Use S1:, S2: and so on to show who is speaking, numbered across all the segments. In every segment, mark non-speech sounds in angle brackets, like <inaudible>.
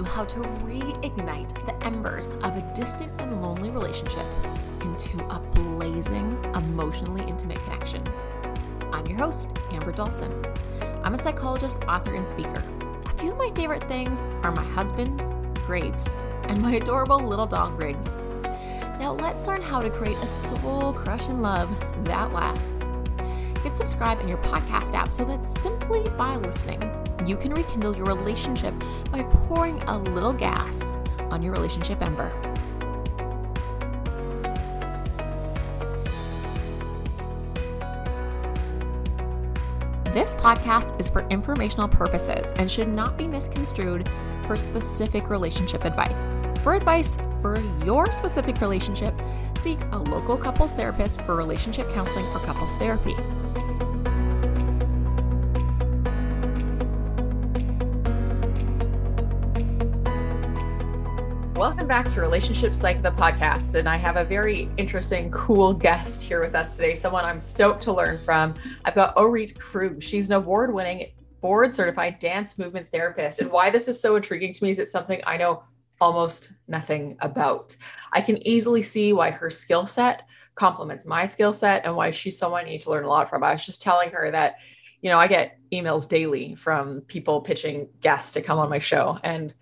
S1: you how to reignite the embers of a distant and lonely relationship into a blazing, emotionally intimate connection. I'm your host, Amber Dawson. I'm a psychologist, author, and speaker. A few of my favorite things are my husband, grapes, and my adorable little dog, Riggs. Now let's learn how to create a soul crushing love that lasts. Hit subscribe in your podcast app so that simply by listening, you can rekindle your relationship by pouring a little gas on your relationship ember. This podcast is for informational purposes and should not be misconstrued for specific relationship advice. For advice for your specific relationship, seek a local couples therapist for relationship counseling or couples therapy. Back to Relationship Psych, the podcast. And I have a very interesting, cool guest here with us today, someone I'm stoked to learn from. I've got Orit Krug. She's an award winning board certified dance movement therapist. And why this is so intriguing to me is it's something I know almost nothing about. I can easily see why her skill set complements my skill set and why she's someone I need to learn a lot from. I was just telling her that, you know, I get emails daily from people pitching guests to come on my show. And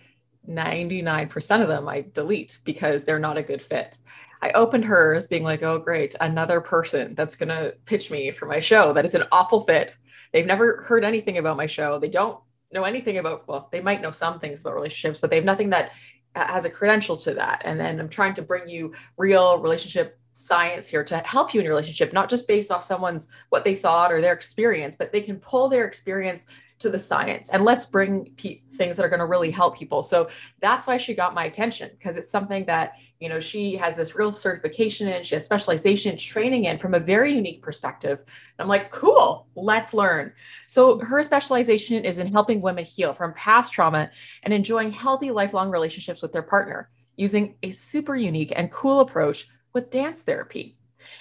S1: 99% of them I delete because they're not a good fit. I opened hers being like, oh, great, another person that's going to pitch me for my show that is an awful fit. They've never heard anything about my show. They don't know anything about, well, they might know some things about relationships, but they have nothing that has a credential to that. And then I'm trying to bring you real relationship science here to help you in your relationship, not just based off someone's what they thought or their experience, but they can pull their experience to the science and let's bring pe- things that are going to really help people. So that's why she got my attention because it's something that, you know, she has this real certification in, she has specialization training in from a very unique perspective. And I'm like, cool, let's learn. So her specialization is in helping women heal from past trauma and enjoying healthy lifelong relationships with their partner using a super unique and cool approach with dance therapy.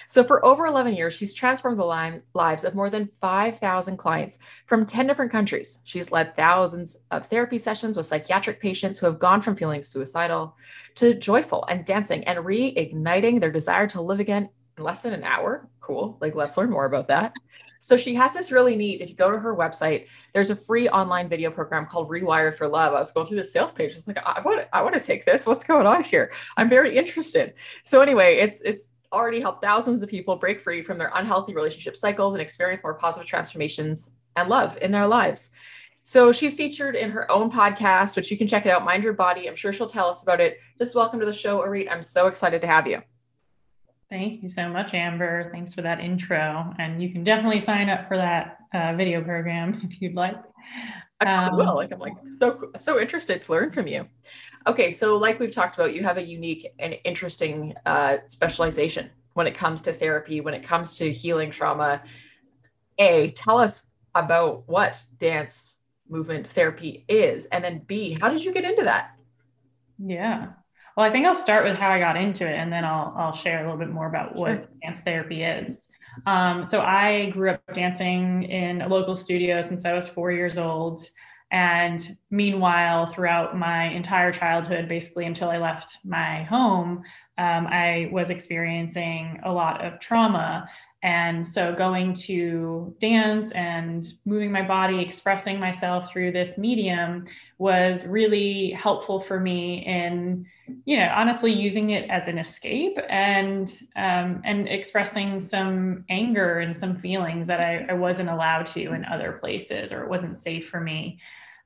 S1: So, for over 11 years, she's transformed the lives of more than 5,000 clients from 10 different countries. She's led thousands of therapy sessions with psychiatric patients who have gone from feeling suicidal to joyful and dancing and reigniting their desire to live again in less than an hour. Cool. Like, let's learn more about that. So, she has this really neat. If you go to her website, there's a free online video program called Rewired for Love. I was going through the sales page. I was like, I want, I want to take this. What's going on here? I'm very interested. So, anyway, it's, it's, already helped thousands of people break free from their unhealthy relationship cycles and experience more positive transformations and love in their lives. So she's featured in her own podcast, which you can check it out, Mind Your Body. I'm sure she'll tell us about it. Just welcome to the show, Orit. I'm so excited to have you.
S2: Thank you so much, Amber. Thanks for that intro. And you can definitely sign up for that uh, video program <laughs> if you'd like.
S1: I will. Like I'm like so so interested to learn from you. Okay, so like we've talked about, you have a unique and interesting uh, specialization when it comes to therapy, when it comes to healing trauma. A, tell us about what dance movement therapy is, and then B, how did you get into that?
S2: Yeah. Well, I think I'll start with how I got into it, and then I'll I'll share a little bit more about what sure. dance therapy is. Um, so I grew up dancing in a local studio since I was four years old. And meanwhile, throughout my entire childhood, basically until I left my home, um, I was experiencing a lot of trauma. And so going to dance and moving my body, expressing myself through this medium was really helpful for me in, you know, honestly using it as an escape and um, and expressing some anger and some feelings that I, I wasn't allowed to in other places or it wasn't safe for me.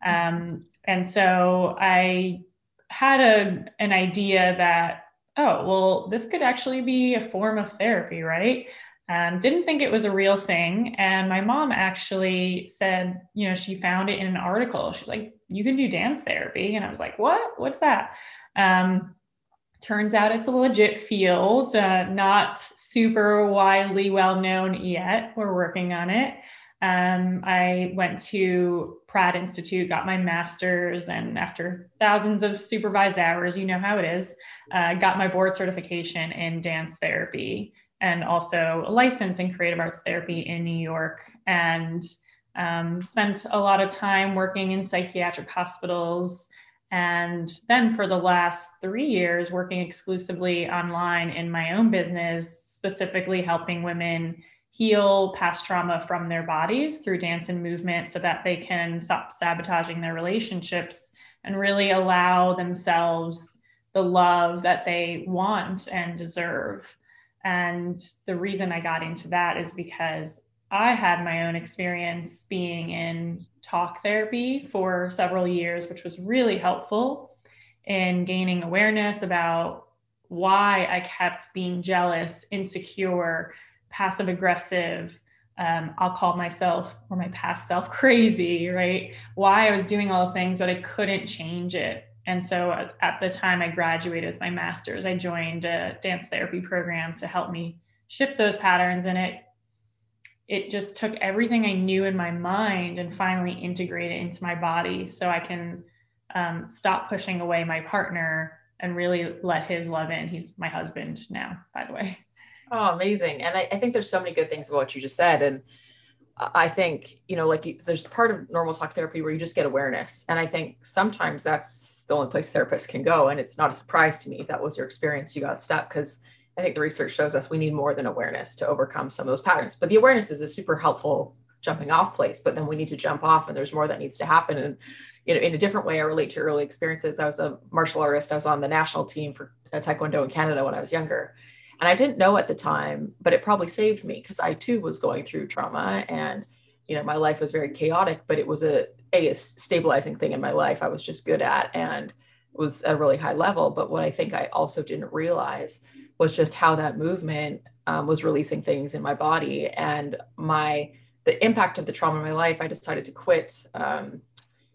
S2: Um, and so I had a, an idea that, oh, well, this could actually be a form of therapy, right? Um, didn't think it was a real thing. And my mom actually said, you know, she found it in an article. She's like, you can do dance therapy. And I was like, what? What's that? Um, turns out it's a legit field, uh, not super widely well known yet. We're working on it. Um, I went to Pratt Institute, got my master's, and after thousands of supervised hours, you know how it is, uh, got my board certification in dance therapy and also a license in creative arts therapy in New York, and um, spent a lot of time working in psychiatric hospitals And then for the last three years, working exclusively online in my own business, specifically helping women heal past trauma from their bodies through dance and movement so that they can stop sabotaging their relationships and really allow themselves the love that they want and deserve. And the reason I got into that is because I had my own experience being in talk therapy for several years, which was really helpful in gaining awareness about why I kept being jealous, insecure, passive aggressive. Um, I'll call myself or my past self <laughs> crazy, right? Why I was doing all the things, but I couldn't change it. And so at the time I graduated with my master's, I joined a dance therapy program to help me shift those patterns. And it it just took everything I knew in my mind and finally integrated into my body so I can um, stop pushing away my partner and really let his love in. He's my husband now, by the way.
S1: Oh, amazing. And I, I think there's so many good things about what you just said. And I think, you know, like you, there's part of normal talk therapy where you just get awareness. And I think sometimes that's the only place therapists can go. And it's not a surprise to me if that was your experience, you got stuck because I think the research shows us we need more than awareness to overcome some of those patterns. But the awareness is a super helpful jumping off place, but then we need to jump off and there's more that needs to happen. And you know, in a different way, I relate to early experiences. I was a martial artist. I was on the national team for Taekwondo in Canada when I was younger. And I didn't know at the time, but it probably saved me because I too was going through trauma and you know, my life was very chaotic, but it was a, a stabilizing thing in my life I was just good at and was at a really high level. But what I think I also didn't realize was just how that movement um, was releasing things in my body and my the impact of the trauma in my life. I decided to quit. Um,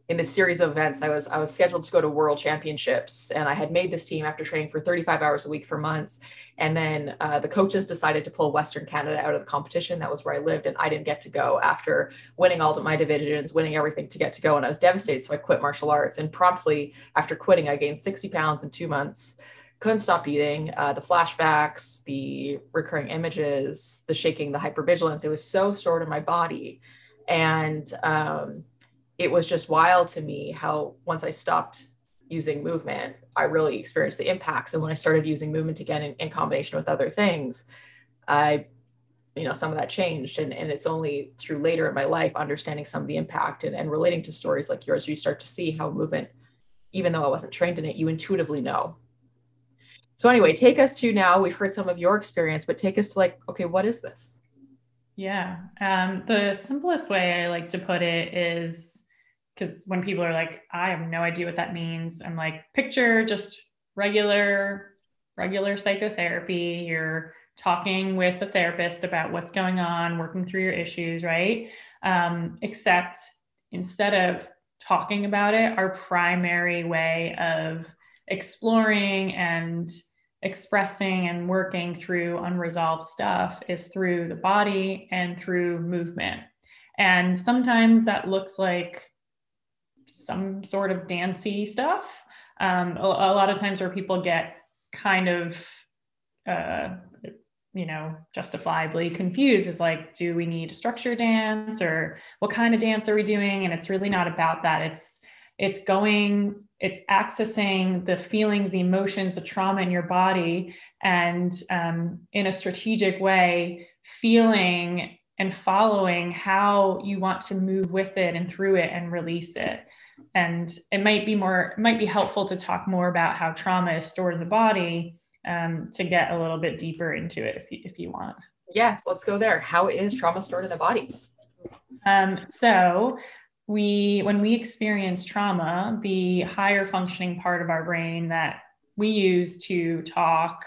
S1: in this series of events, I was I was scheduled to go to World Championships, and I had made this team after training for 35 hours a week for months. And then uh, the coaches decided to pull Western Canada out of the competition. That was where I lived, and I didn't get to go after winning all of my divisions, winning everything to get to go. And I was devastated, so I quit martial arts. And promptly after quitting, I gained 60 pounds in two months couldn't stop eating. Uh, the flashbacks, the recurring images, the shaking, the hypervigilance, it was so stored in my body. And um, it was just wild to me how once I stopped using movement, I really experienced the impacts. And when I started using movement again in, in combination with other things, I, you know, some of that changed. And, and it's only through later in my life, understanding some of the impact and, and relating to stories like yours, you start to see how movement, even though I wasn't trained in it, you intuitively know so anyway, take us to now. We've heard some of your experience, but take us to like, okay, what is this?
S2: Yeah. Um, the simplest way I like to put it is because when people are like, I have no idea what that means, I'm like, picture just regular, regular psychotherapy. You're talking with a therapist about what's going on, working through your issues, right? Um, except instead of talking about it, our primary way of exploring and expressing and working through unresolved stuff is through the body and through movement. And sometimes that looks like some sort of dancey stuff. Um, a, a, lot of times where people get kind of, uh, you know, justifiably confused is like, do we need a structure dance or what kind of dance are we doing? And it's really not about that. It's it's going it's accessing the feelings the emotions the trauma in your body and um, in a strategic way feeling and following how you want to move with it and through it and release it. And it might be more it might be helpful to talk more about how trauma is stored in the body um, to get a little bit deeper into it if you, if you want.
S1: Yes let's go there. How is trauma stored in the body?
S2: Um, so we when we experience trauma the higher functioning part of our brain that we use to talk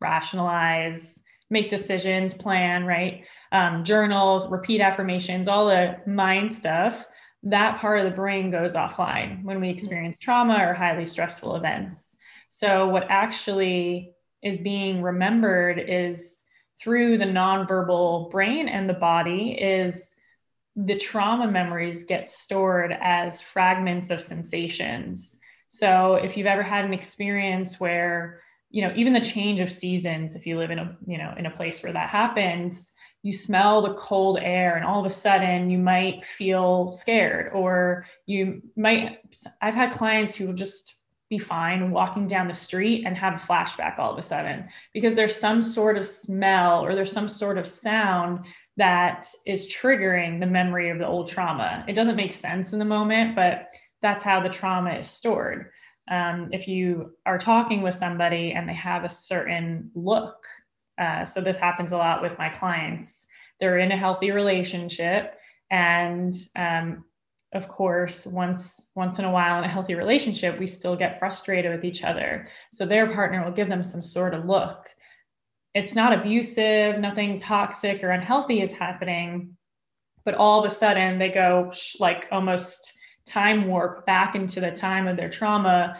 S2: rationalize make decisions plan right um, journal repeat affirmations all the mind stuff that part of the brain goes offline when we experience trauma or highly stressful events so what actually is being remembered is through the nonverbal brain and the body is the trauma memories get stored as fragments of sensations. So if you've ever had an experience where, you know, even the change of seasons, if you live in a, you know, in a place where that happens, you smell the cold air and all of a sudden you might feel scared or you might i've had clients who will just be fine walking down the street and have a flashback all of a sudden because there's some sort of smell or there's some sort of sound that is triggering the memory of the old trauma. It doesn't make sense in the moment but that's how the trauma is stored um, if you are talking with somebody and they have a certain look uh, so this happens a lot with my clients. They're in a healthy relationship, and um, of course, once once in a while in a healthy relationship, we still get frustrated with each other. So their partner will give them some sort of look. It's not abusive, nothing toxic or unhealthy is happening, but all of a sudden they go like almost time warp back into the time of their trauma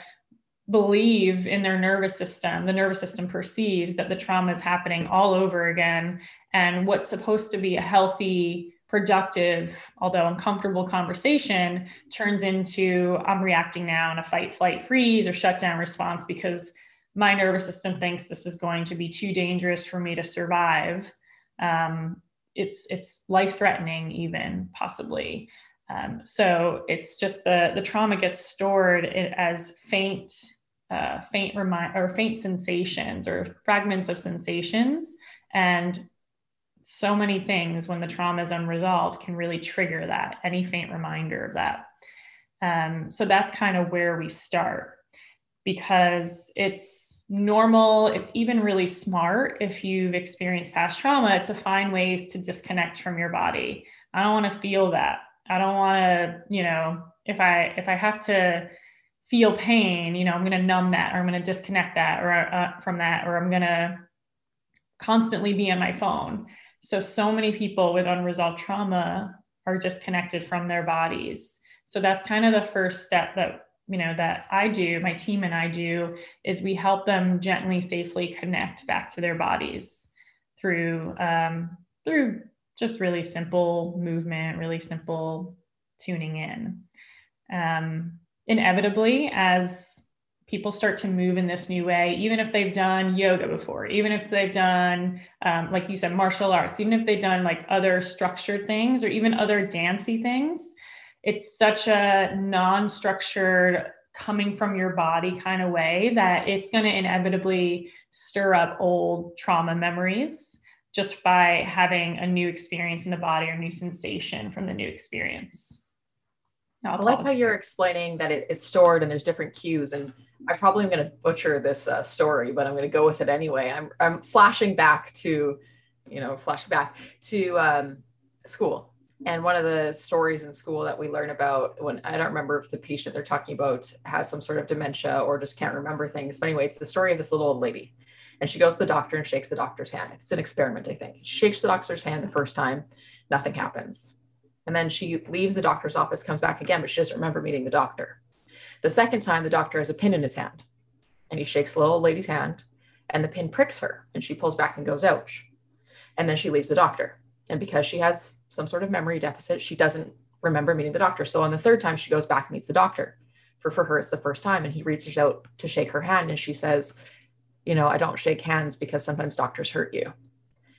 S2: believe in their nervous system, the nervous system perceives that the trauma is happening all over again. And what's supposed to be a healthy, productive, although uncomfortable conversation turns into I'm reacting now in a fight, flight, freeze or shutdown response because my nervous system thinks this is going to be too dangerous for me to survive. Um, it's it's life threatening, even possibly. Um, so it's just the the trauma gets stored as faint uh, faint remind or faint sensations or fragments of sensations. And so many things when the trauma is unresolved can really trigger that any faint reminder of that. Um, so that's kind of where we start because it's normal it's even really smart if you've experienced past trauma to find ways to disconnect from your body. I don't want to feel that i don't want to you know if i if i have to feel pain, you know, I'm going to numb that or I'm going to disconnect that or uh, from that or I'm going to constantly be on my phone. So so many people with unresolved trauma are disconnected from their bodies. So that's kind of the first step that you know that I do, my team and I do is we help them gently safely connect back to their bodies through um, through just really simple movement, really simple tuning in. Um, inevitably as people start to move in this new way even if they've done yoga before even if they've done um, like you said martial arts even if they've done like other structured things or even other dancey things it's such a non-structured coming from your body kind of way that it's going to inevitably stir up old trauma memories just by having a new experience in the body or new sensation from the new experience
S1: I like how you're explaining that it, it's stored and there's different cues. And I probably am going to butcher this uh, story, but I'm going to go with it anyway. I'm, I'm flashing back to, you know, flashing back to um, school. And one of the stories in school that we learn about when I don't remember if the patient they're talking about has some sort of dementia or just can't remember things. But anyway, it's the story of this little old lady. And she goes to the doctor and shakes the doctor's hand. It's an experiment, I think. She shakes the doctor's hand the first time, nothing happens and then she leaves the doctor's office, comes back again, but she doesn't remember meeting the doctor. The second time, the doctor has a pin in his hand and he shakes the little lady's hand and the pin pricks her and she pulls back and goes, ouch. And then she leaves the doctor. And because she has some sort of memory deficit, she doesn't remember meeting the doctor. So on the third time, she goes back and meets the doctor. For, for her, it's the first time. And he reaches out to shake her hand and she says, You know, I don't shake hands because sometimes doctors hurt you.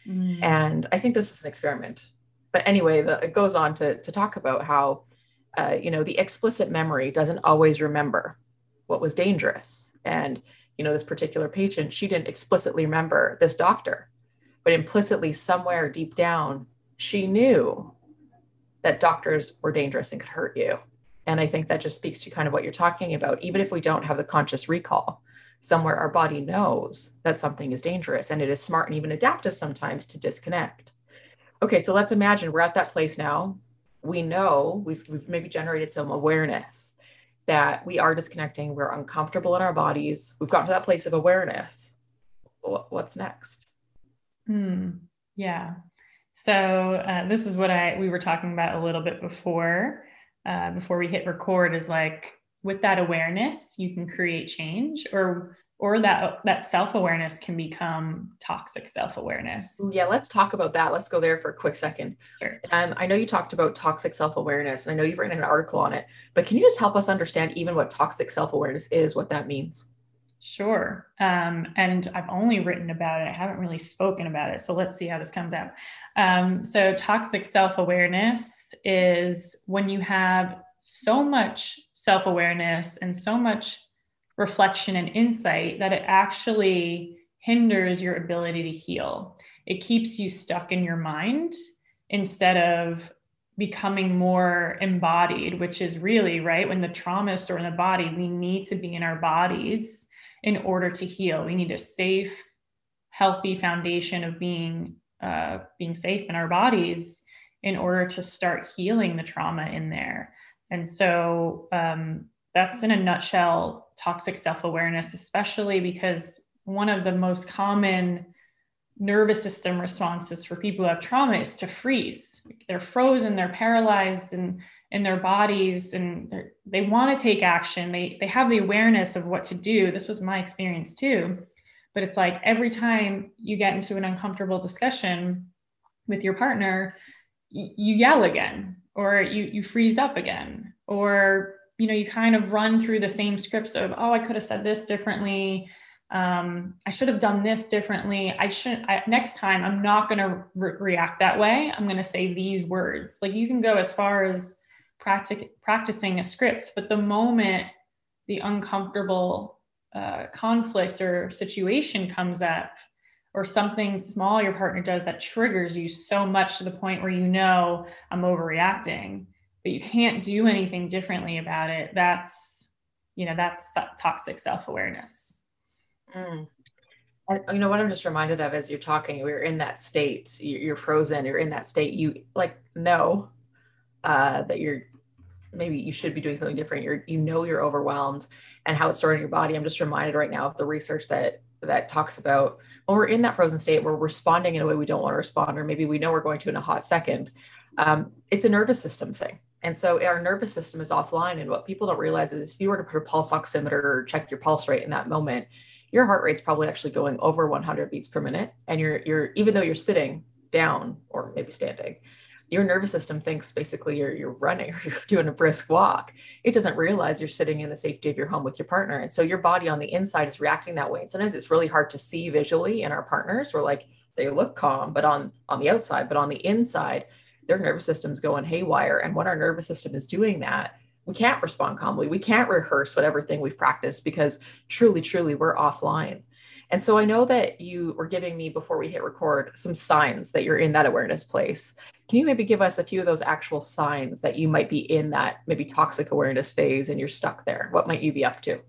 S1: Mm. And I think this is an experiment but anyway, the, it goes on to, to talk about how, uh, you know, the explicit memory doesn't always remember what was dangerous. And, you know, this particular patient, she didn't explicitly remember this doctor, but implicitly, somewhere deep down, she knew that doctors were dangerous and could hurt you. And I think that just speaks to kind of what you're talking about. Even if we don't have the conscious recall, somewhere our body knows that something is dangerous and it is smart and even adaptive sometimes to disconnect okay, so let's imagine we're at that place now. We know we've, we've maybe generated some awareness that we are disconnecting. We're uncomfortable in our bodies. We've gotten to that place of awareness. What's next?
S2: Hmm. Yeah. So uh, this is what I we were talking about a little bit before uh, before we hit record. Is like with that awareness, you can create change, or or that that self-awareness can become toxic self-awareness
S1: yeah let's talk about that let's go there for a quick second
S2: sure.
S1: um, i know you talked about toxic self-awareness and i know you've written an article on it but can you just help us understand even what toxic self-awareness is what that means
S2: Sure. Um, and I've only written about it. I haven't really spoken about it. So let's see how this comes out. Um, so, toxic self awareness is when you have so much self awareness and so much reflection and insight that it actually hinders your ability to heal. It keeps you stuck in your mind instead of becoming more embodied, which is really right when the trauma is stored in the body, we need to be in our bodies in order to heal. We need a safe, healthy foundation of being uh, being safe in our bodies in order to start healing the trauma in there. And so um, that's in a nutshell toxic self awareness, especially because one of the most common nervous system responses for people who have trauma is to freeze. They're frozen, they're paralyzed, and in their bodies and they want to take action. They they have the awareness of what to do. This was my experience too. But it's like every time you get into an uncomfortable discussion with your partner you yell again or you you freeze up again or you know you kind of run through the same scripts of oh i could have said this differently. Um, i should have done this differently. I shouldn't I, next time i'm not going to re- react that way. I'm going to say these words. Like you can go as far as practic- practicing a script, but the moment the uncomfortable uh, conflict or situation comes up, or something small your partner does that triggers you so much to the point where you know I'm overreacting, but you can't do anything differently about it. That's, you know, that's toxic self awareness.
S1: Mm. you know what I'm just reminded of as you're talking, we're in that state, you're frozen, you're in that state. You like know uh, that you're maybe you should be doing something different you're you know you're overwhelmed and how it's stored in your body i'm just reminded right now of the research that that talks about when we're in that frozen state where we're responding in a way we don't want to respond or maybe we know we're going to in a hot second um, it's a nervous system thing. And so our nervous system is offline and what people don't realize is if you were to put a pulse oximeter or check your pulse rate in that moment your heart rate's probably actually going over 100 beats per minute and you're you're even though you're sitting down or maybe standing your nervous system thinks basically you're, you're running or <laughs> you're doing a brisk walk. It doesn't realize you're sitting in the safety of your home with your partner. And so your body on the inside is reacting that way. And sometimes it's really hard to see visually in our partners. We're like, they look calm, but on, on the outside, but on the inside, their nervous system's going haywire. And when our nervous system is doing that, we can't respond calmly. We can't rehearse whatever thing we've practiced because truly, truly, we're offline. And so I know that you were giving me before we hit record some signs that you're in that awareness place. Can you maybe give us a few of those actual signs that you might be in that maybe toxic awareness phase and you're stuck there? What might you be up to?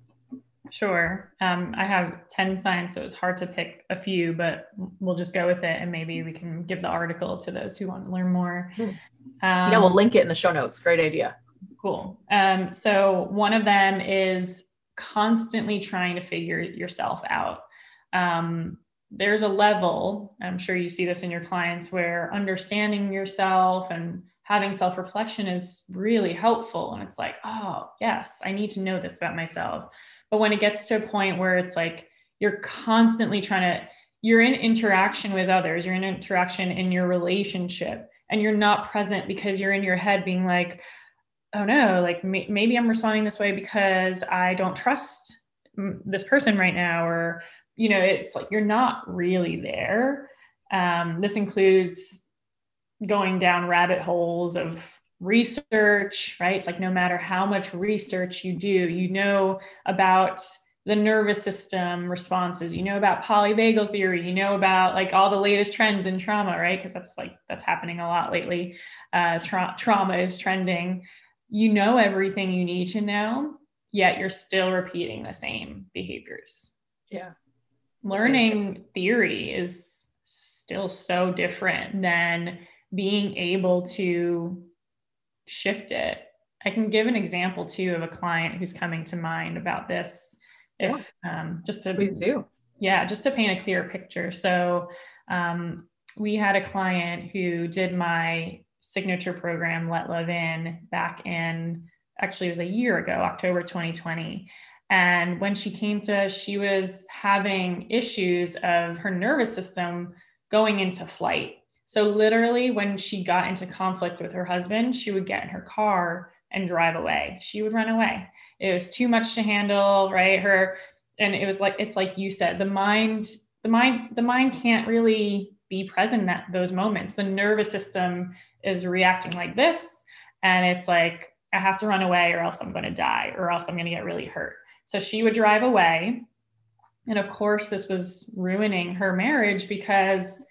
S2: Sure. Um, I have 10 signs, so it's hard to pick a few, but we'll just go with it and maybe we can give the article to those who want to learn more.
S1: Hmm. Um, yeah, we'll link it in the show notes. Great idea.
S2: Cool. Um, so one of them is constantly trying to figure yourself out um, there's a level, I'm sure you see this in your clients, where understanding yourself and having self reflection is really helpful. And it's like, oh, yes, I need to know this about myself. But when it gets to a point where it's like you're constantly trying to, you're in interaction with others, you're in interaction in your relationship, and you're not present because you're in your head being like, oh no, like may- maybe I'm responding this way because I don't trust this person right now, or you know, it's like you're not really there. Um, this includes going down rabbit holes of research, right? It's like no matter how much research you do, you know about the nervous system responses, you know about polyvagal theory, you know about like all the latest trends in trauma, right? Because that's like that's happening a lot lately. Uh, tra- trauma is trending. You know everything you need to know, yet you're still repeating the same behaviors.
S1: Yeah
S2: learning theory is still so different than being able to shift it. I can give an example too of a client who's coming to mind about this. If yeah. um, just to
S1: please do,
S2: yeah, just to paint a clear picture. So um, we had a client who did my signature program, Let Love In, back in actually it was a year ago, October 2020. And when she came to us, she was having issues of her nervous system going into flight. So, literally, when she got into conflict with her husband, she would get in her car and drive away. She would run away. It was too much to handle, right? Her and it was like it's like you said the mind the mind the mind can't really be present at those moments the nervous system is reacting like this and it's like i have to run away or else i'm going to die or else i'm going to get really hurt so she would drive away and of course this was ruining her marriage because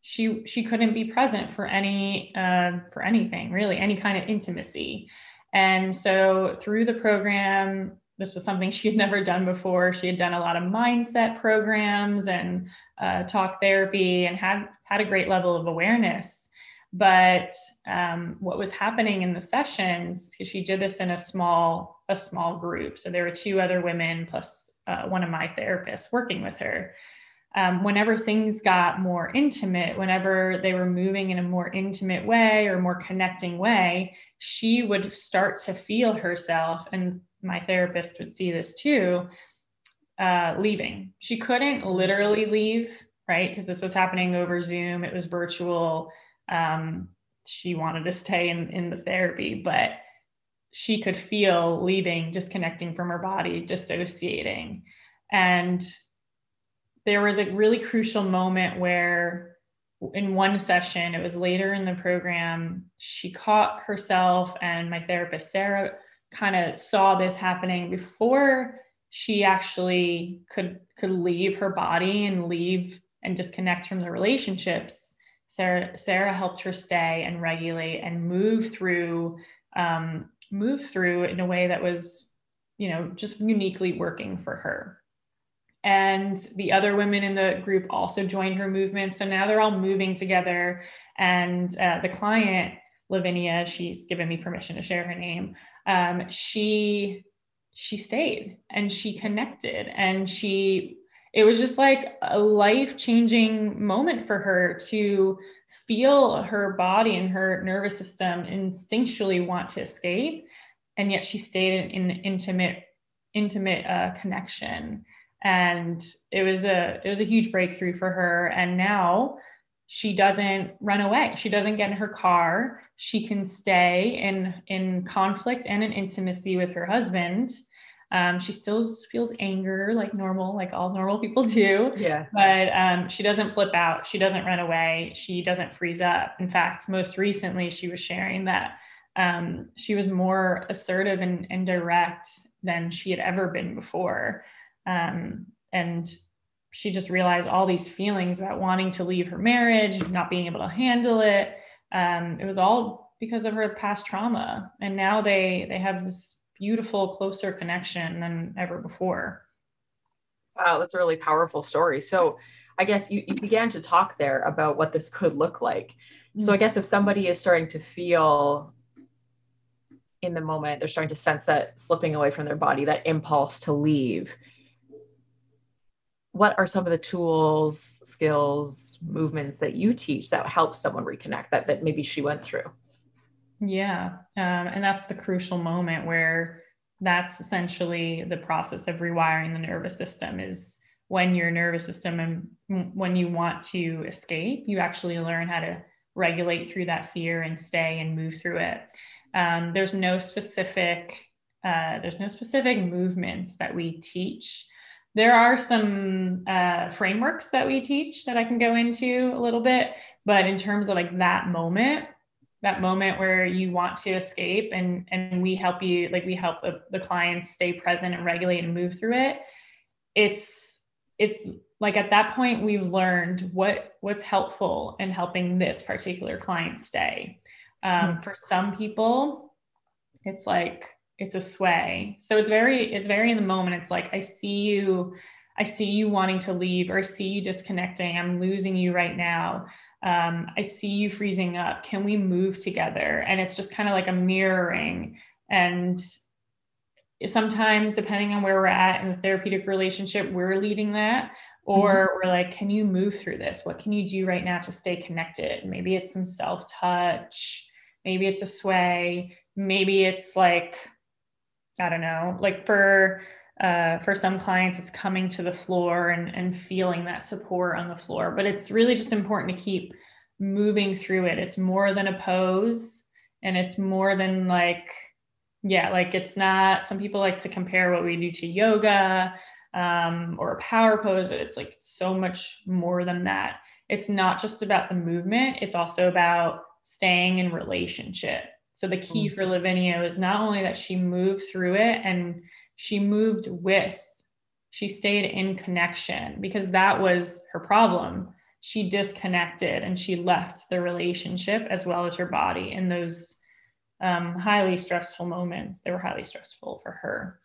S2: she she couldn't be present for any uh, for anything really any kind of intimacy and so through the program this was something she had never done before. She had done a lot of mindset programs and uh, talk therapy and had had a great level of awareness. But um, what was happening in the sessions, because she did this in a small a small group, so there were two other women plus uh, one of my therapists working with her. Um, whenever things got more intimate, whenever they were moving in a more intimate way or more connecting way, she would start to feel herself and my therapist would see this too, uh, leaving. She couldn't literally leave, right? Because this was happening over Zoom, it was virtual. Um, she wanted to stay in, in the therapy, but she could feel leaving, disconnecting from her body, dissociating. And there was a really crucial moment where in one session, it was later in the program, she caught herself and my therapist, Sarah, kind of saw this happening before she actually could could leave her body and leave and disconnect from the relationships sarah sarah helped her stay and regulate and move through um, move through in a way that was you know just uniquely working for her. And the other women in the group also joined her movement. So now they're all moving together. And uh, the client lavinia she's given me permission to share her name um, she she stayed and she connected and she it was just like a life changing moment for her to feel her body and her nervous system instinctually want to escape and yet she stayed in, in intimate intimate uh, connection. And it was a it was a huge breakthrough for her. And now she doesn't run away. She doesn't get in her car. She can stay in in conflict and in intimacy with her husband um, she still feels anger like normal like all normal people do.
S1: Yeah.
S2: But um, she doesn't flip out. She doesn't run away. She doesn't freeze up. In fact most recently she was sharing that um, she was more assertive and, and direct than she had ever been before. Um, and she just realized all these feelings about wanting to leave her marriage, not being able to handle it. Um, it was all because of her past trauma, and now they they have this beautiful, closer connection than ever before.
S1: Wow, that's a really powerful story. So, I guess you, you began to talk there about what this could look like. Mm-hmm. So, I mm. guess if somebody is starting to feel in the moment, they're starting to sense that slipping away from their body, that impulse to leave what are some of the tools, skills, movements that you teach that help someone reconnect that that maybe she went through?
S2: Yeah, um, and that's the crucial moment where that's essentially the process of rewiring the nervous system is when your nervous system and when you want to escape, you actually learn how to regulate through that fear and stay and move through it. Um, there's no specific uh, there's no specific movements that we teach there are some uh, frameworks that we teach that I can go into a little bit, but in terms of like that moment, that moment where you want to escape and and we help you like we help the, the clients stay present and regulate and move through it it's it's like at that point we've learned what what's helpful in helping this particular client stay. Um, mm-hmm. for some people it's like it's a sway. So it's very it's very in the moment. It's like i see you i see you wanting to leave or I see you disconnecting. I'm losing you right now um, i see you freezing up. Can we move together? And it's just kind of like a mirroring. And sometimes depending on where we're at in the therapeutic relationship we're leading that. Or mm-hmm. we're like can you move through this? What can you do right now to stay connected? Maybe it's some self-touch. Maybe it's a sway. Maybe it's like I don't know, like for uh, for some clients, it's coming to the floor and, and feeling that support on the floor. But it's really just important to keep moving through it. It's more than a pose, and it's more than like, yeah, like it's not. Some people like to compare what we do to yoga. um, or a power pose. It's like so much more than that. It's not just about the movement, it's also about staying in relationship. So the key mm-hmm. for Lavinia is not only that she moved through it and she moved with, she stayed in connection because that was her problem. She disconnected and she left the relationship as well as her body in those um, highly stressful moments. They were highly stressful for her.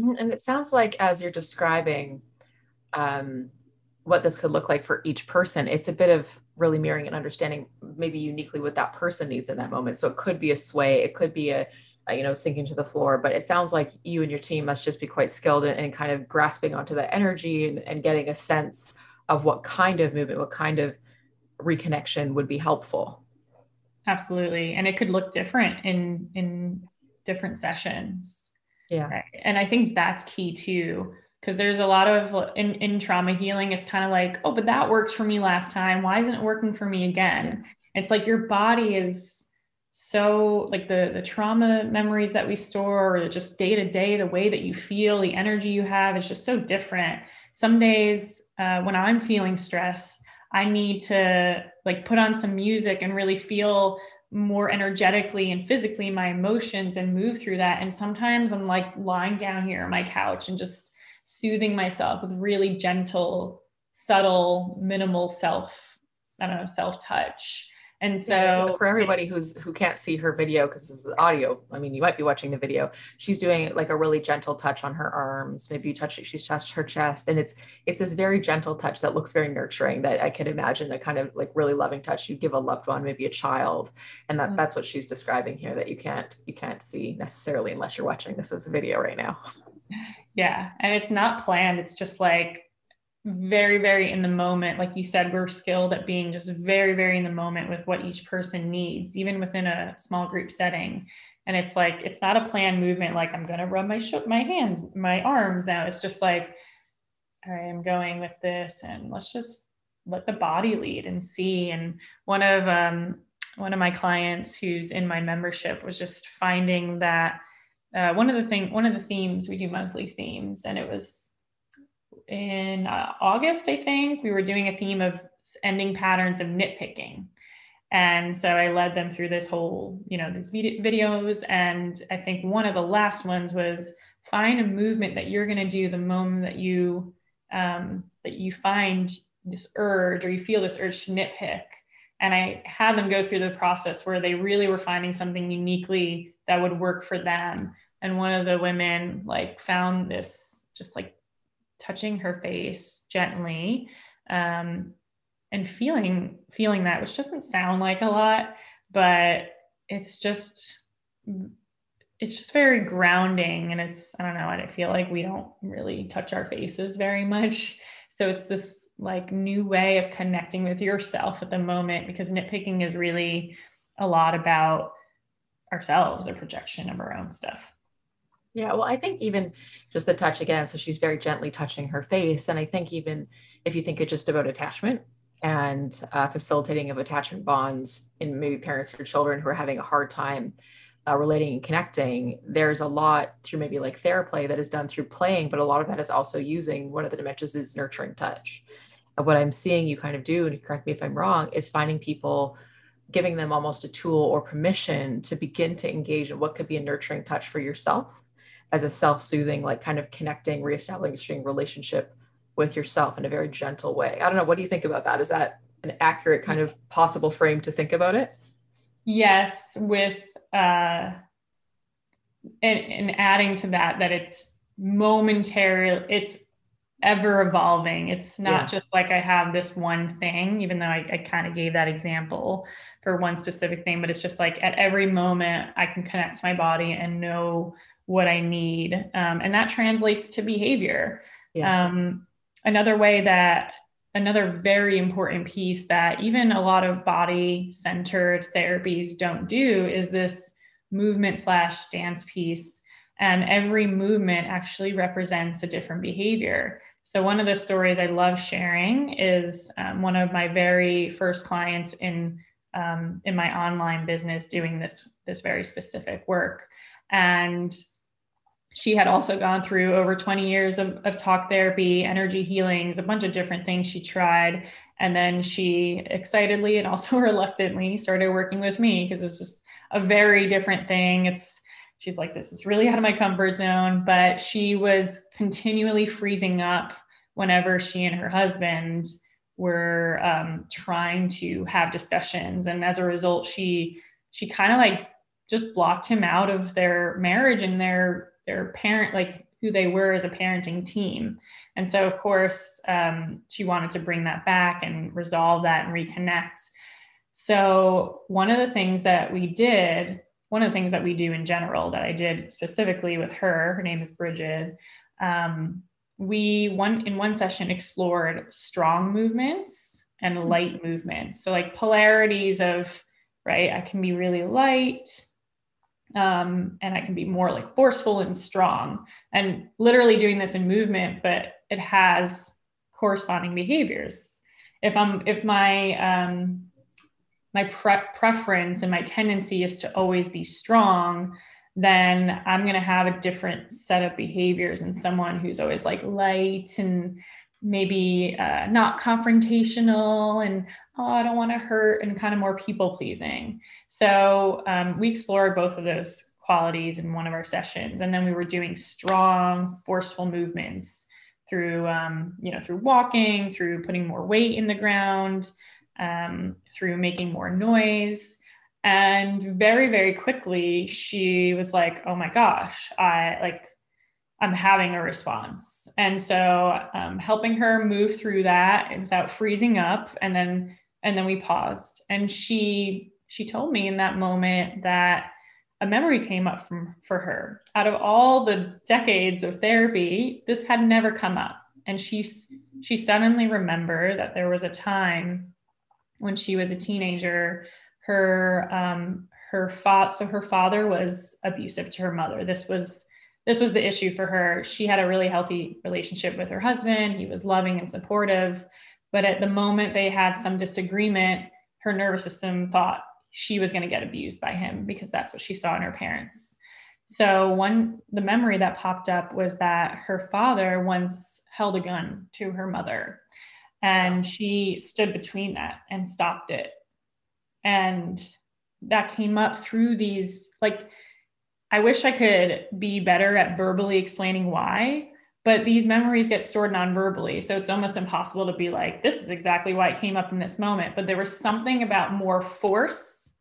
S1: Mm-hmm. And it sounds like as you're describing um, what this could look like for each person, it's a bit of really mirroring and understanding maybe uniquely what that person needs in that moment. So it could be a sway, it could be a, a you know sinking to the floor, but it sounds like you and your team must just be quite skilled in, in kind of grasping onto that energy and, and getting a sense of what kind of movement, what kind of reconnection would be helpful.
S2: Absolutely, and it could look different in in different sessions.
S1: Yeah, right?
S2: and I think that's key too because there's a lot of in, in trauma healing it's kind of like oh but that worked for me last time why isn't it working for me again it's like your body is so like the the trauma memories that we store or just day to day the way that you feel the energy you have is just so different some days uh, when i'm feeling stress i need to like put on some music and really feel more energetically and physically my emotions and move through that and sometimes i'm like lying down here on my couch and just soothing myself with really gentle, subtle, minimal self, I don't know, self touch. And <laughs> so
S1: for everybody who's who can't see her video because this is audio, I mean, you might be watching the video. She's doing like a really gentle touch on her arms. Maybe you touch it, she's touched her chest, and it's it's this very gentle touch that looks very nurturing. That I could imagine a kind of like really loving touch you give a loved one, maybe a child, and that mm-hmm. that's what she's describing here. That you can't you can't see necessarily unless you're watching this as a video right now.
S2: Yeah. And it's not planned. It's just like very, very in the moment. Like you said, we're skilled at being just very, very in the moment with what each person needs, even within a small group setting. And it's like, it's not a planned movement. Like I'm going to rub my, sh- my hands, my arms now. It's just like, I'm going with this and let's just let the body lead and see. And one of, um, one of my clients who's in my membership was just finding that uh, one of the thing one of the themes we do monthly themes and it was in uh, august i think we were doing a theme of ending patterns of nitpicking. And so i led them through this whole you know these vid- videos and i think one of the last ones was find a movement that you're going to do the moment that you um, that you find this urge or you feel this urge to nitpick. And i had them go through the process where they really were finding something uniquely that would work for them. And one of the women like found this just like touching her face gently um, and feeling feeling that which doesn't sound like a lot but it's just it's just very grounding and it's i don't know i feel like we don't really touch our faces very much. So it's this like new way of connecting with yourself at the moment because nitpicking is really a lot about ourselves a projection of our own stuff
S1: yeah, well, I think even just the touch again, so she's very gently touching her face. And I think even if you think it's just about attachment and uh, facilitating of attachment bonds in maybe parents or children who are having a hard time uh, relating and connecting, there's a lot through maybe like theraplay that is done through playing, but a lot of that is also using one of the dimensions is nurturing touch. And what I'm seeing you kind of do, and correct me if I'm wrong, is finding people giving them almost a tool or permission to begin to engage in what could be a nurturing touch for yourself as a self-soothing like kind of connecting reestablishing relationship with yourself in a very gentle way. I don't know what do you think about that? Is that an accurate kind of possible frame to think about it?
S2: Yes with uh and, and adding to that that it's momentary it's ever evolving. It's not yeah. just like i have this one thing even though i, I kind of gave that example for one specific thing but it's just like at every moment i can connect to my body and know what I need. Um, and that translates to behavior. Yeah. Um, another way that, another very important piece that even a lot of body centered therapies don't do is this movement slash dance piece. And every movement actually represents a different behavior. So, one of the stories I love sharing is um, one of my very first clients in um, in my online business doing this this very specific work and she had also gone through over 20 years of, of talk therapy, energy healings, a bunch of different things she tried. And then she excitedly and also <laughs> reluctantly started working with me because it's just a very different thing. It's she's like, this is really out of my comfort zone. But she was continually freezing up whenever she and her husband were um, trying to have discussions. And as a result, she she kind of like just blocked him out of their marriage and their their parent like who they were as a parenting team. And so, of course, um, she wanted to bring that back and resolve that and reconnect. So, one of the things that we did, one of the things that we do in general that I did specifically with her, her name is Bridget. Um, we one in one session explored strong movements and mm-hmm. light movements. So, like polarities of right, I can be really light um, and I can be more like forceful and strong and literally doing this in movement, but it has corresponding behaviors. If I'm, if my, um, my pre- preference and my tendency is to always be strong, then I'm going to have a different set of behaviors and someone who's always like light and maybe uh, not confrontational and oh i don't want to hurt and kind of more people pleasing. So um, we explored both of those qualities in one of our sessions and then we were doing strong forceful movements through um, you know through walking through putting more weight in the ground um, through making more noise. And very very quickly she was like oh my gosh i like I'm having a response. And so um, helping her move through that without freezing up and then and then we paused. And she she told me in that moment that a memory came up from for her. Out of all the decades of therapy this had never come up. And she she suddenly remembered that there was a time when she was a teenager her um her father so her father was abusive to her mother. This was this was the issue for her. She had a really healthy relationship with her husband. He was loving and supportive. But at the moment they had some disagreement, her nervous system thought she was going to get abused by him because that's what she saw in her parents. So one the memory that popped up was that her father once held a gun to her mother and she stood between that and stopped it. And that came up through these like I wish I could be better at verbally explaining why, but these memories get stored non-verbally. So it's almost impossible to be like, this is exactly why it came up in this moment. But there was something about more force,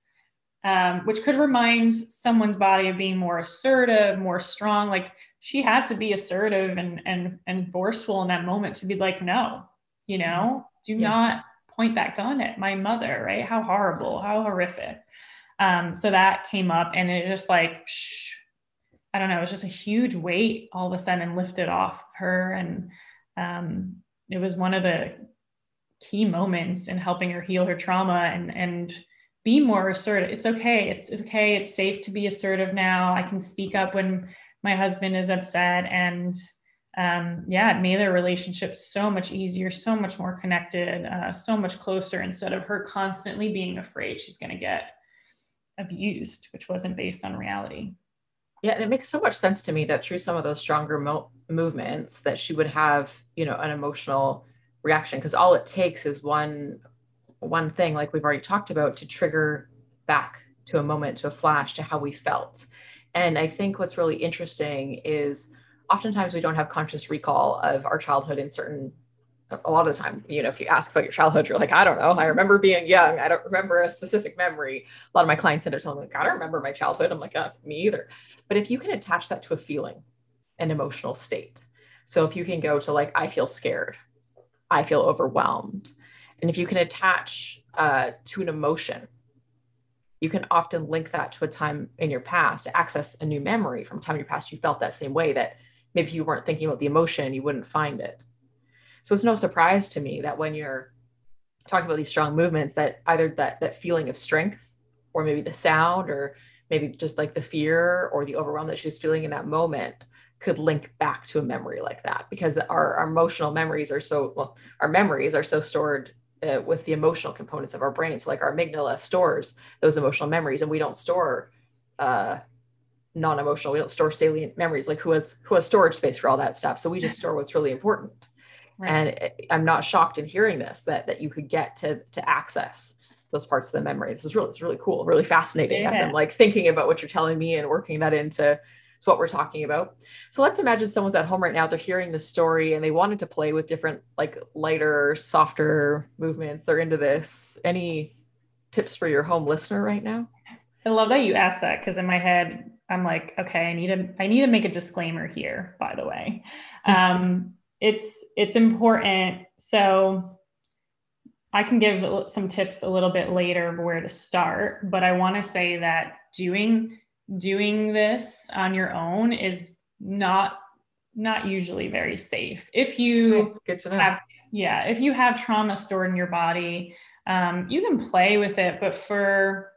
S2: um, which could remind someone's body of being more assertive, more strong. Like she had to be assertive and and and forceful in that moment to be like, no, you know, do yeah. not point that gun at my mother, right? How horrible, how horrific. Um, so that came up and it just like, shh, I don't know, it was just a huge weight all of a sudden lifted off her. And um, it was one of the key moments in helping her heal her trauma and, and be more assertive. It's okay. It's, it's okay. It's safe to be assertive now. I can speak up when my husband is upset and um, yeah, it made their relationship so much easier, so much more connected, uh, so much closer instead of her constantly being afraid she's going to get abused, which wasn't based on reality.
S1: Yeah, and it makes so much sense to me that through some of those stronger mo- movements that she would have, you know, an emotional reaction because all it takes is one one thing like we've already talked about to trigger back to a moment to a flash to how we felt. And I think what's really interesting is oftentimes we don't have conscious recall of our childhood in certain a lot of the time, you know, if you ask about your childhood, you're like, I don't know. I remember being young. I don't remember a specific memory. A lot of my clients end up telling me, like, I don't remember my childhood. I'm like, uh, me either. But if you can attach that to a feeling, an emotional state. So if you can go to like, I feel scared, I feel overwhelmed. And if you can attach uh, to an emotion, you can often link that to a time in your past access a new memory from time in your past. You felt that same way that maybe you weren't thinking about the emotion, you wouldn't find it so it's no surprise to me that when you're talking about these strong movements, that either that that feeling of strength, or maybe the sound, or maybe just like the fear or the overwhelm that she was feeling in that moment could link back to a memory like that because our, our emotional memories are so well our memories are so stored uh, with the emotional components of our brain so like our amygdala stores those emotional memories and we don't store uh, non-emotional we don't store salient memories. Like who has who has storage space for all that stuff? So we just store what's really important right. and i'm not shocked in hearing this that that you could get to to access those parts of the memory this is really it's really cool really fascinating yeah. as i'm like thinking about what you're telling me and working that into what we're talking about. So let's imagine someone's at home right now, they're hearing the story and they wanted to play with different, like lighter, softer movements. They're into this. Any tips for your home listener right now?
S2: I love that you asked that because in my head, I'm like, okay, I need to I need to make a disclaimer here, by the way. <laughs> Um, it's it's important. So I can give some tips a little bit later of where to start, but I want to say that doing doing this on your own is not not usually very safe. If you
S1: Good to know.
S2: have yeah, if you have trauma stored in your body, um, you can play with it. But for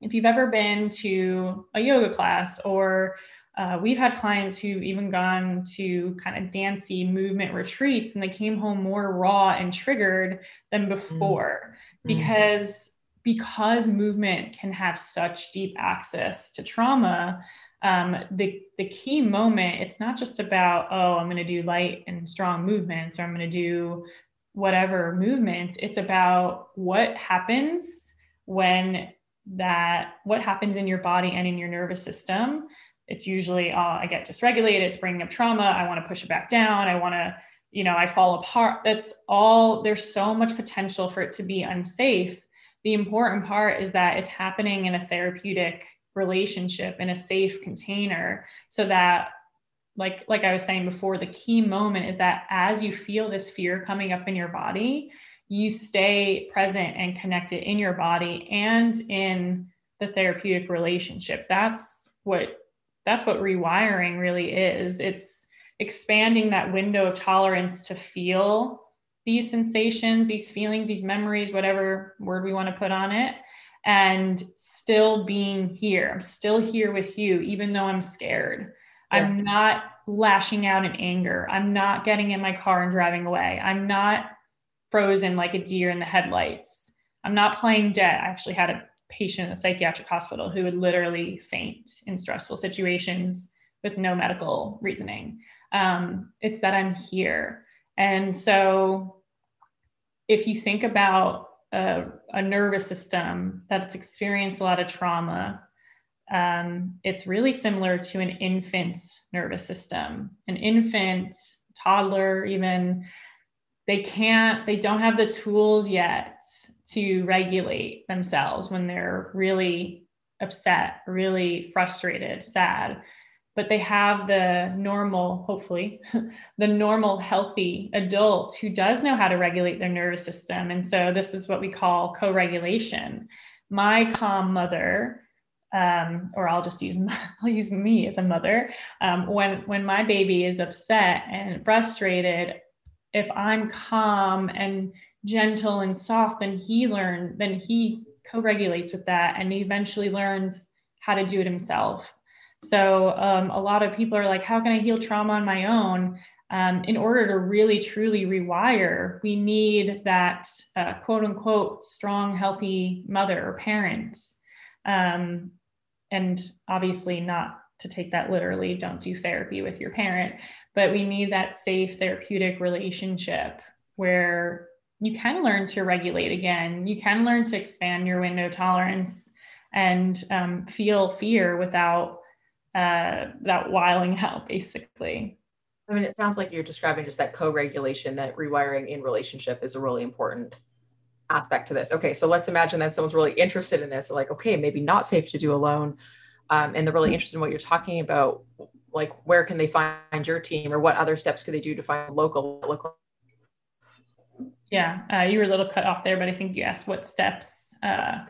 S2: if you've ever been to a yoga class or uh, we've had clients who've even gone to kind of dancey movement retreats and they came home more raw and triggered than mm. before mm-hmm. because because movement can have such deep access to trauma, um, the, the key moment, it's not just about, oh, I'm going to do light and strong movements or I'm going to do whatever movements. It's about what happens when that, what happens in your body and in your nervous system. It's usually, oh, I get dysregulated, it's bringing up trauma, I want to push it back down, I want to, you know, I fall apart. That's all, there's so much potential for it to be unsafe the important part is that it's happening in a therapeutic relationship in a safe container so that like like i was saying before the key moment is that as you feel this fear coming up in your body you stay present and connected in your body and in the therapeutic relationship that's what that's what rewiring really is it's expanding that window of tolerance to feel these sensations, these feelings, these memories, whatever word we want to put on it, and still being here. I'm still here with you, even though I'm scared. Yeah. I'm not lashing out in anger. I'm not getting in my car and driving away. I'm not frozen like a deer in the headlights. I'm not playing dead. I actually had a patient in a psychiatric hospital who would literally faint in stressful situations with no medical reasoning. Um, it's that I'm here. And so if you think about a, a nervous system that's experienced a lot of trauma, um, it's really similar to an infant's nervous system. An infant, toddler, even, they can't, they don't have the tools yet to regulate themselves when they're really upset, really frustrated, sad but they have the normal, hopefully, <laughs> the normal healthy adult who does know how to regulate their nervous system. And so this is what we call co regulation. My calm mother, um, or I'll just use <laughs> I'll use me as a mother. Um, when when my baby is upset and frustrated, if I'm calm and gentle and soft, then he learn then he co-regulates with that and eventually learns how to do it himself. So um, a lot of people are like, how can I heal trauma on my own? Um, in order to really truly rewire, we need that uh, quote unquote strong, healthy mother or parent. Um, and obviously, not to take that literally, don't do therapy with your parent, but we need that safe therapeutic relationship where you can learn to regulate again. You can learn to expand your window tolerance and um, feel fear without uh, that wiling <laughs> out basically.
S1: I mean, it sounds like you're describing just that co-regulation, that rewiring in relationship is a really important aspect to this. Okay, so let's imagine that someone's really interested in this, like, okay, maybe not safe to do alone, um, and they're really interested in what you're talking about. Like, where can they find your team, or what other steps could they do to find local? local?
S2: Yeah, uh, you were a little cut off there, but I think you asked what steps. Uh,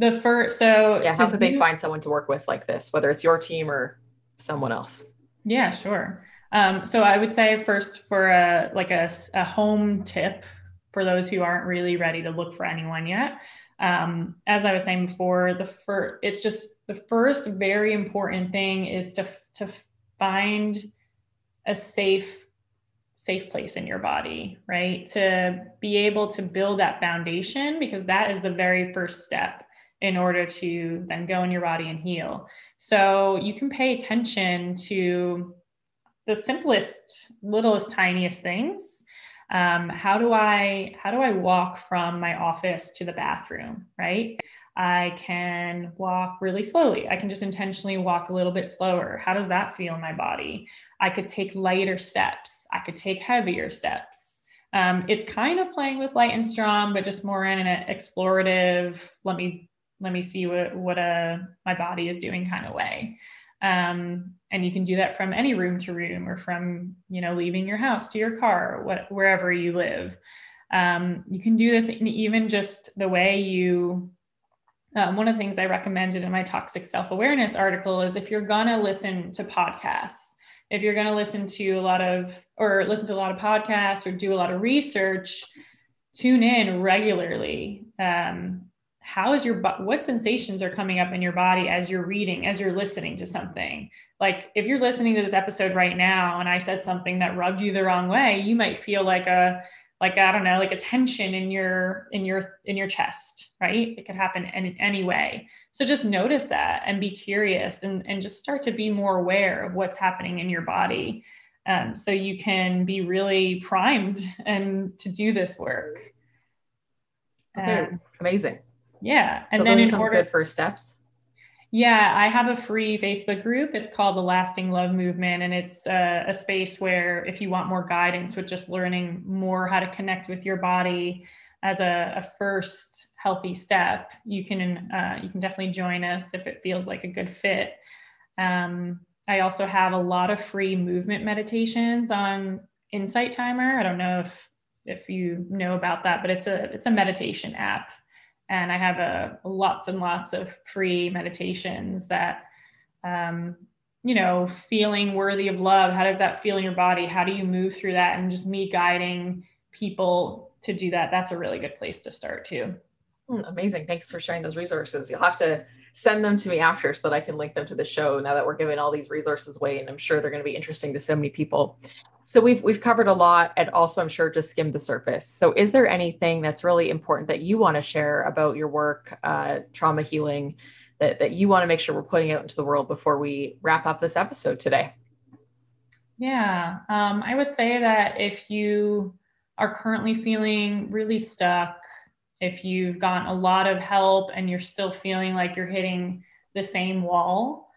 S2: the first so
S1: yeah how could they find someone to work with like this whether it's your team or someone else
S2: yeah sure um, so i would say first for a like a, a home tip for those who aren't really ready to look for anyone yet um, as i was saying before the first it's just the first very important thing is to to find a safe safe place in your body right to be able to build that foundation because that is the very first step in order to then go in your body and heal. So you can pay attention to the simplest, littlest, tiniest things. Um, how do I how do I walk from my office to the bathroom? Right. I can walk really slowly. I can just intentionally walk a little bit slower. How does that feel in my body? I could take lighter steps. I could take heavier steps. Um, it's kind of playing with light and strong, but just more in an explorative. Let me let me see what what uh, my body is doing kind of way. Um, and you can do that from any room to room, or from you know leaving your house to your car, what, wherever you live. Um, you can do this even just the way you um, one of the things I recommended in my toxic self awareness article is if you're going to listen to podcasts, if you're going to listen to a lot of, or listen to a lot of podcasts or do a lot of research, tune in regularly. Um, how is your, what sensations are coming up in your body as you're reading, as you're listening to something? Like if you're listening to this episode right now and I said something that rubbed you the wrong way, you might feel like a, like i don't know like a tension in your in your in your chest right? It could happen in any way. So just notice that and be curious and and just start to be more aware of what's happening in your body um, so you can be really primed and to do this work.
S1: Okay um, amazing.
S2: yeah
S1: and so then in order good first steps
S2: yeah, I have a free Facebook group. It's called the Lasting Love Movement. And it's a, a, space where, if you want more guidance with just learning more how to connect with your body as a, a first healthy step, you can uh, you can definitely join us if it feels like a good fit. Um, I also have a lot of free movement meditations on Insight Timer. I don't know if if you know about that, but it's a it's a meditation app and I have a lots and lots of free meditations that um, you know feeling worthy of love. How does that feel in your body? How do you move through that? And just me guiding people to do that that's a really good place to start too.
S1: Hmm, amazing. Thanks for sharing those resources. You'll have to send them to me after so that i can link them to the show now that we're giving all these resources away and i'm sure they're going to be interesting to so many people so we've we've covered a lot and also I'm sure just skimmed the surface. So is there anything that's really important that you want to share about your work, uh, trauma healing, that, that you want to make sure we're putting out into the world before we wrap up this episode today?
S2: Yeah, um, I would say that if you are currently feeling really stuck, if you've gotten a lot of help and you're still feeling like you're hitting the same wall,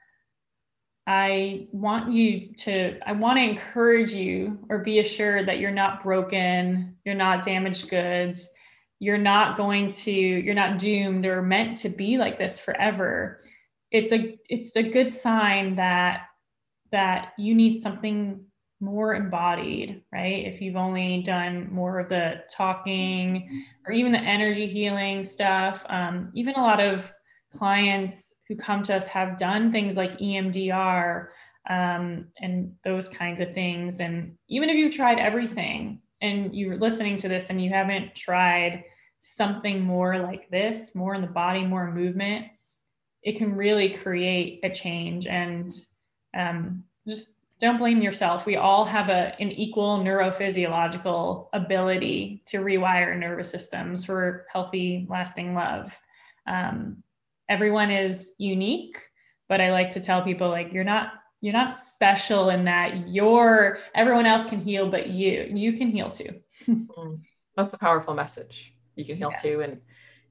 S2: I want you to, I want to encourage you or be assured that you're not broken, you're not damaged goods, you're not going to, you're not doomed or meant to be like this forever. It's a, it's a good sign that, that you need something more embodied, right? If you've only done more of the talking or even the energy healing stuff, um, even a lot of clients who come to us have done things like EMDR um, and those kinds of things. And even if you've tried everything and you're listening to this and you haven't tried something more like this, more in the body, more movement, it can really create a change. And um, just don't blame yourself. We all have a, an equal neurophysiological ability to rewire nervous systems for healthy, lasting love. Um, everyone is unique but i like to tell people like you're not you're not special in that you're everyone else can heal but you you can heal too. <laughs>
S1: Mm, that's a powerful message. You can heal yeah. too and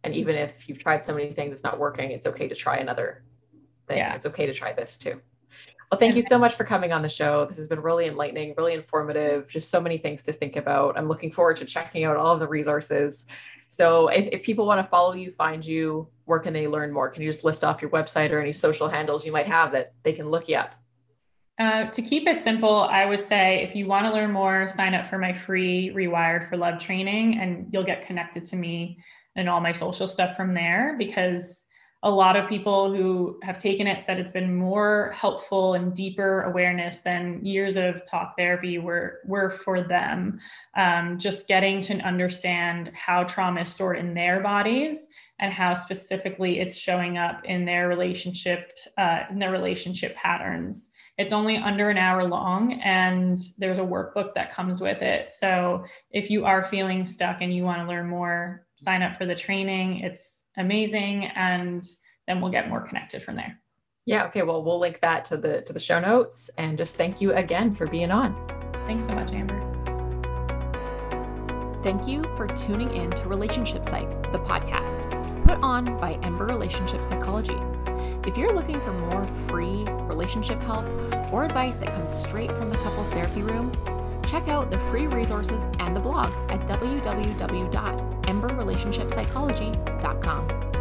S1: and even if you've tried so many things it's not working it's okay to try another thing. Yeah. it's okay to try this too. Well thank you so much for coming on the show. This has been really enlightening really informative just so many things to think about. I'm looking forward to checking out all of the resources so if, if people want to follow you, find you, where can they learn more? Can you just list off your website or any social handles you might have that they can look you up?
S2: Uh, to keep it simple, I would say if you want to learn more, sign up for my free Rewired for Love training, and you'll get connected to me and all my social stuff from there because a lot of people who have taken it said it's been more helpful and deeper awareness than years of talk therapy were, were for them. Um, just getting to understand how trauma is stored in their bodies and how specifically it's showing up in their relationship, uh, in their relationship patterns. It's only under an hour long, and there's a workbook that comes with it. So if you are feeling stuck and you want to learn more, sign up for the training. It's amazing. And then we'll get more connected from there.
S1: Yeah. Okay. Well, we'll link that to the to the show notes. And just thank you again for being on.
S2: Thanks so much, Amber.
S1: Thank you for tuning in to Relationship Psych, the podcast, put on by Ember Relationship Psychology. If you're looking for more free relationship help or advice that comes straight from the couples therapy room, check out the free resources and the blog at www.emberrelationshipsychology.com.